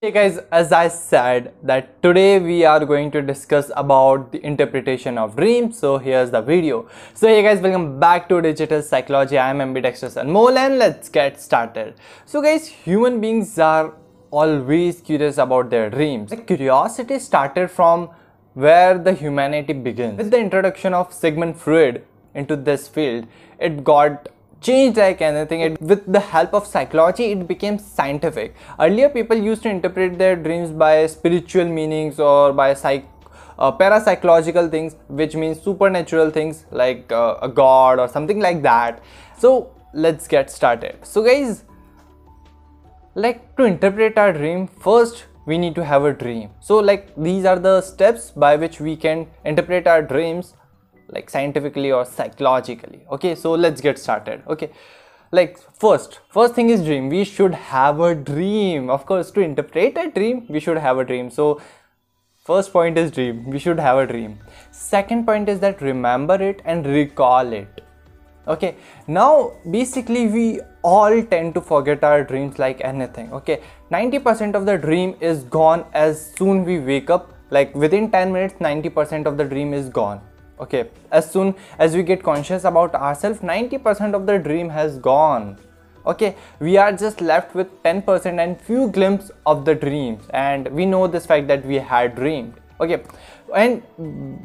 Hey guys, as I said that today we are going to discuss about the interpretation of dreams. So here's the video. So hey guys, welcome back to Digital Psychology. I am Ambidextrous Anmol and let's get started. So guys, human beings are always curious about their dreams. The curiosity started from where the humanity begins. With the introduction of Sigmund Freud into this field, it got changed like anything it, with the help of psychology it became scientific. Earlier people used to interpret their dreams by spiritual meanings or by psych uh, parapsychological things which means supernatural things like uh, a god or something like that. So let's get started. So guys like to interpret our dream first we need to have a dream. So like these are the steps by which we can interpret our dreams like scientifically or psychologically. Okay so let's get started. Okay like first first thing is dream. We should have a dream. Of course to interpret a dream we should have a dream. So first point is dream. We should have a dream. Second point is that remember it and recall it. Okay now basically we all tend to forget our dreams like anything. Okay 90% of the dream is gone as soon we wake up. Like within 10 minutes 90% of the dream is gone okay as soon as we get conscious about ourselves 90% of the dream has gone. Okay we are just left with 10% and few glimpses of the dreams. And we know this fact that we had dreamed. Okay and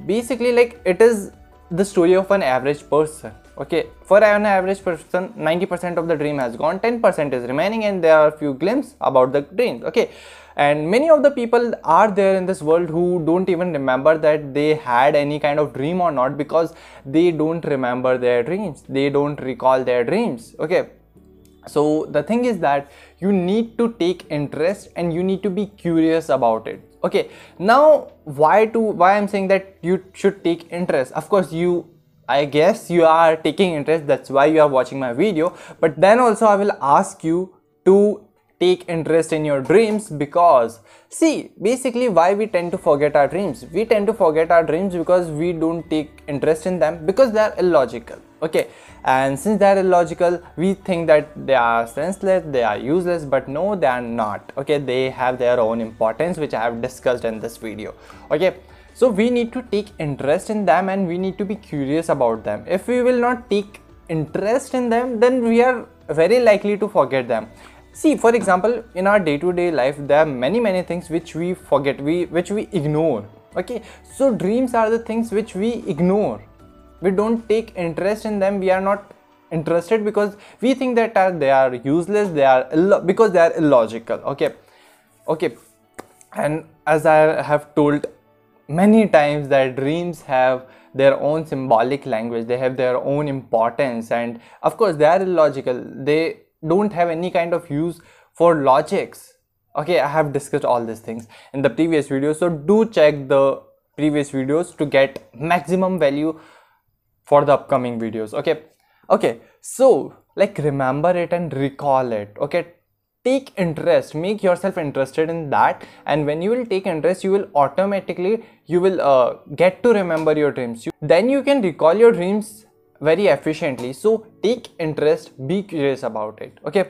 basically like it is the story of an average person. Okay for an average person 90% of the dream has gone 10% is remaining and there are few glimpses about the dreams okay and many of the people are there in this world who don't even remember that they had any kind of dream or not because they don't remember their dreams. They don't recall their dreams. Okay. So the thing is that you need to take interest and you need to be curious about it. Okay. Now why to why i'm saying that you should take interest? Of course you I guess you are taking interest. That's why you are watching my video. But then also I will ask you to take interest in your dreams because see basically why we tend to forget our dreams? We tend to forget our dreams because we don't take interest in them because they are illogical okay? And since they are illogical we think that they are senseless they are useless but no they are not okay? They have their own importance which i have discussed in this video okay? So we need to take interest in them and we need to be curious about them. If we will not take interest in them then we are very likely to forget them see for example in our day-to-day -day life there are many many things which we forget we which we ignore okay? So dreams are the things which we ignore. We don't take interest in them. We are not interested because we think that uh, they are useless they are because they are illogical okay? Okay and as i have told many times that dreams have their own symbolic language. They have their own importance and of course they are illogical. They don't have any kind of use for logics. Okay i have discussed all these things in the previous video. So do check the previous videos to get maximum value for the upcoming videos. Okay okay. So like remember it and recall it. Okay take interest. Make yourself interested in that. And when you will take interest you will automatically you will uh, get to remember your dreams. You, then you can recall your dreams very efficiently. So take interest be curious about it. Okay.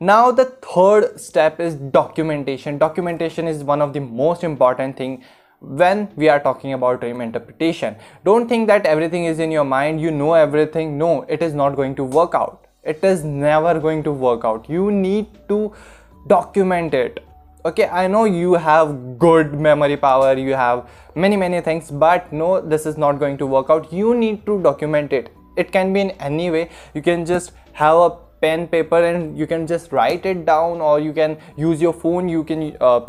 Now the third step is documentation. Documentation is one of the most important thing when we are talking about dream interpretation. Don't think that everything is in your mind. You know everything. No it is not going to work out. It is never going to work out. You need to document it. Okay. I know you have good memory power. You have many many things but no this is not going to work out. You need to document it it can be in any way. You can just have a pen paper and you can just write it down or you can use your phone. You can uh,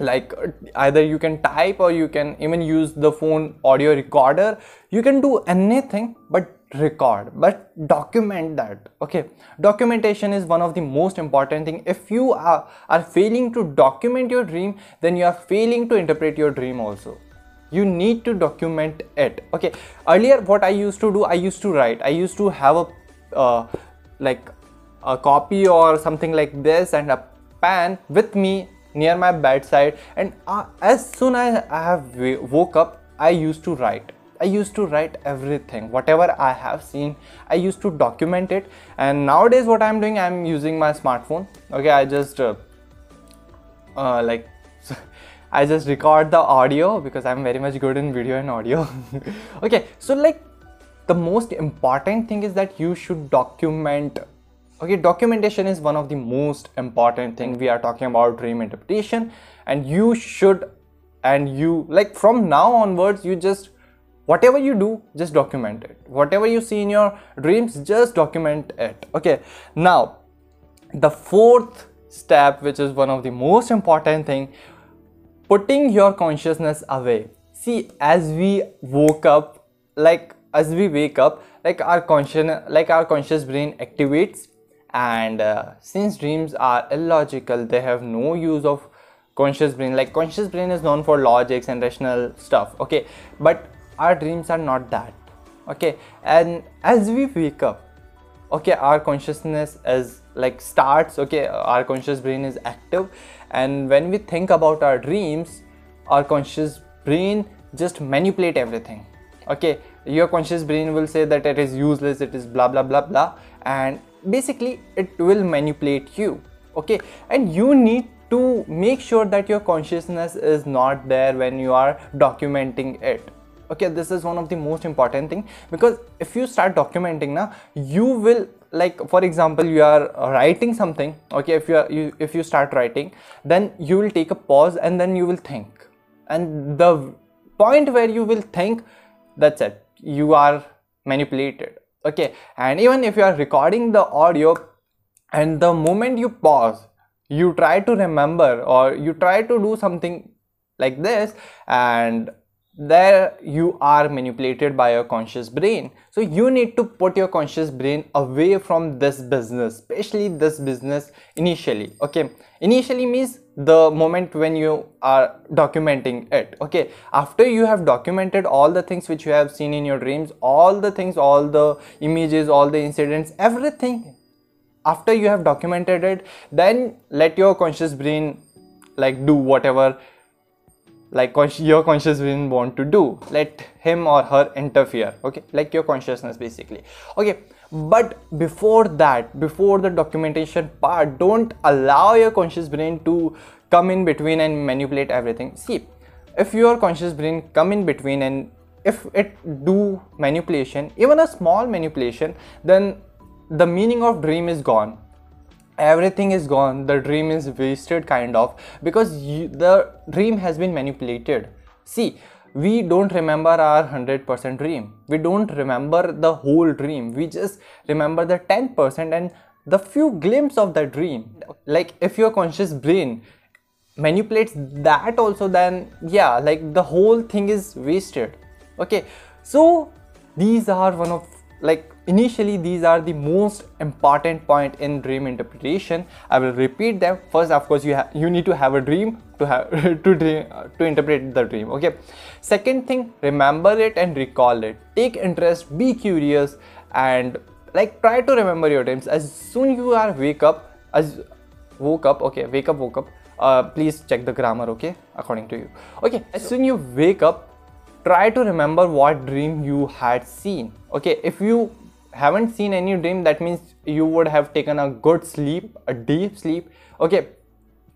like either you can type or you can even use the phone audio recorder. You can do anything but record but document that okay? Documentation is one of the most important thing. If you are, are failing to document your dream then you are failing to interpret your dream also you need to document it. Okay earlier what i used to do i used to write. I used to have a uh, like a copy or something like this and a pen with me near my bedside. And uh, as soon as i have woke up i used to write. I used to write everything whatever i have seen. I used to document it. And nowadays what i'm doing i'm using my smartphone. Okay i just uh, uh, like I just record the audio because I'm very much good in video and audio. okay, so like the most important thing is that you should document. Okay, documentation is one of the most important thing. We are talking about dream interpretation, and you should, and you like from now onwards, you just whatever you do, just document it. Whatever you see in your dreams, just document it. Okay, now the fourth step, which is one of the most important thing putting your consciousness away. See as we woke up like as we wake up like our conscious like our conscious brain activates. And uh, since dreams are illogical they have no use of conscious brain. Like conscious brain is known for logics and rational stuff okay? But our dreams are not that okay? And as we wake up okay our consciousness is like starts okay our conscious brain is active. And when we think about our dreams our conscious brain just manipulate everything. Okay your conscious brain will say that it is useless it is blah blah blah blah. And basically it will manipulate you okay? And you need to make sure that your consciousness is not there when you are documenting it okay this is one of the most important thing because if you start documenting now you will like for example you are writing something okay if you are you if you start writing then you will take a pause and then you will think. And the point where you will think that's it. You are manipulated okay. And even if you are recording the audio and the moment you pause you try to remember or you try to do something like this and there you are manipulated by your conscious brain. So you need to put your conscious brain away from this business especially this business initially okay? Initially means the moment when you are documenting it okay? After you have documented all the things which you have seen in your dreams all the things all the images all the incidents everything after you have documented it then let your conscious brain like do whatever like your conscious brain want to do. Let him or her interfere okay? Like your consciousness basically. Okay but before that before the documentation part don't allow your conscious brain to come in between and manipulate everything. See if your conscious brain come in between and if it do manipulation even a small manipulation then the meaning of dream is gone everything is gone. The dream is wasted kind of because you, the dream has been manipulated. See we don't remember our 100% dream. We don't remember the whole dream. We just remember the 10% and the few glimpse of the dream. Like if your conscious brain manipulates that also then yeah like the whole thing is wasted. Okay so these are one of like initially these are the most important point in dream interpretation. I will repeat them. First of course you you need to have a dream to have to dream to interpret the dream okay? Second thing remember it and recall it. Take interest be curious and like try to remember your dreams. As soon you are wake up as woke up okay wake up woke up uh, please check the grammar okay according to you. Okay as soon as you wake up try to remember what dream you had seen okay? If you haven't seen any dream that means you would have taken a good sleep a deep sleep. Okay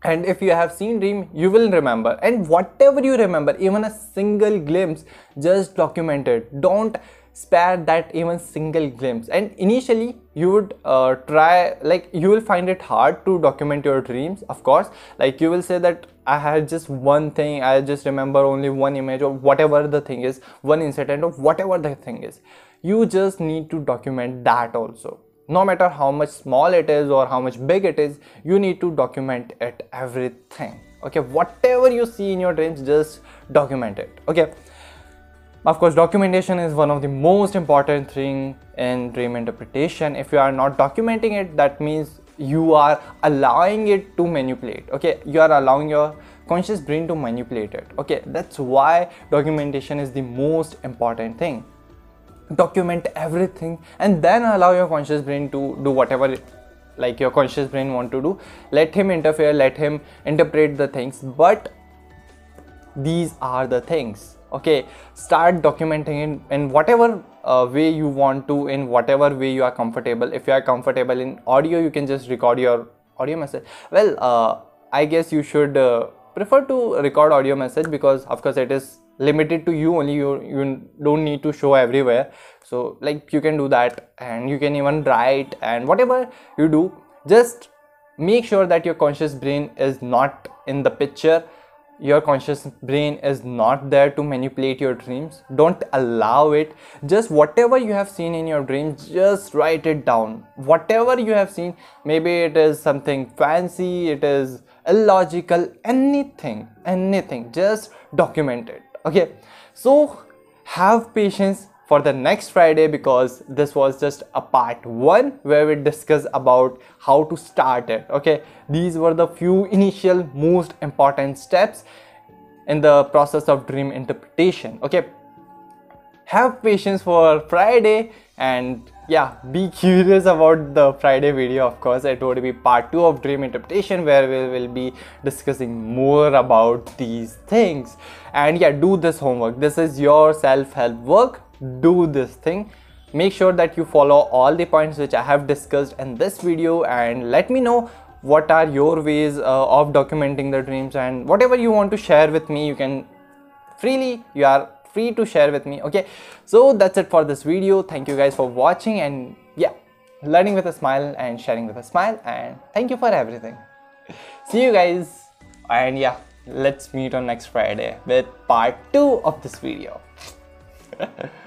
and if you have seen dream you will remember. And whatever you remember even a single glimpse just document it. Don't spare that even single glimpse. And initially you would uh, try like you will find it hard to document your dreams of course. Like you will say that i had just one thing i just remember only one image or whatever the thing is one incident of whatever the thing is you just need to document that also. No matter how much small it is or how much big it is you need to document it everything. Okay whatever you see in your dreams just document it. Okay. Of course documentation is one of the most important thing in dream interpretation. If you are not documenting it that means you are allowing it to manipulate. Okay you are allowing your conscious brain to manipulate it. Okay that's why documentation is the most important thing document everything and then allow your conscious brain to do whatever like your conscious brain want to do. Let him interfere let him interpret the things but these are the things okay? Start documenting in, in whatever uh, way you want to in whatever way you are comfortable. If you are comfortable in audio you can just record your audio message. Well uh, i guess you should uh, prefer to record audio message because of course it is limited to you only you you don't need to show everywhere. So like you can do that and you can even write and whatever you do just make sure that your conscious brain is not in the picture. Your conscious brain is not there to manipulate your dreams. Don't allow it. Just whatever you have seen in your dreams just write it down. Whatever you have seen maybe it is something fancy it is illogical anything anything just document it okay so have patience for the next Friday because this was just a part one where we discuss about how to start it. Okay, these were the few initial most important steps in the process of dream interpretation. Okay, have patience for Friday and yeah, be curious about the Friday video. Of course, it would be part two of dream interpretation where we will be discussing more about these things. And yeah, do this homework. This is your self help work do this thing make sure that you follow all the points which I have discussed in this video and let me know what are your ways uh, of documenting the dreams and whatever you want to share with me you can freely you are free to share with me okay? So that's it for this video. Thank you guys for watching and yeah learning with a smile and sharing with a smile and thank you for everything. See you guys and yeah let's meet on next friday with part two of this video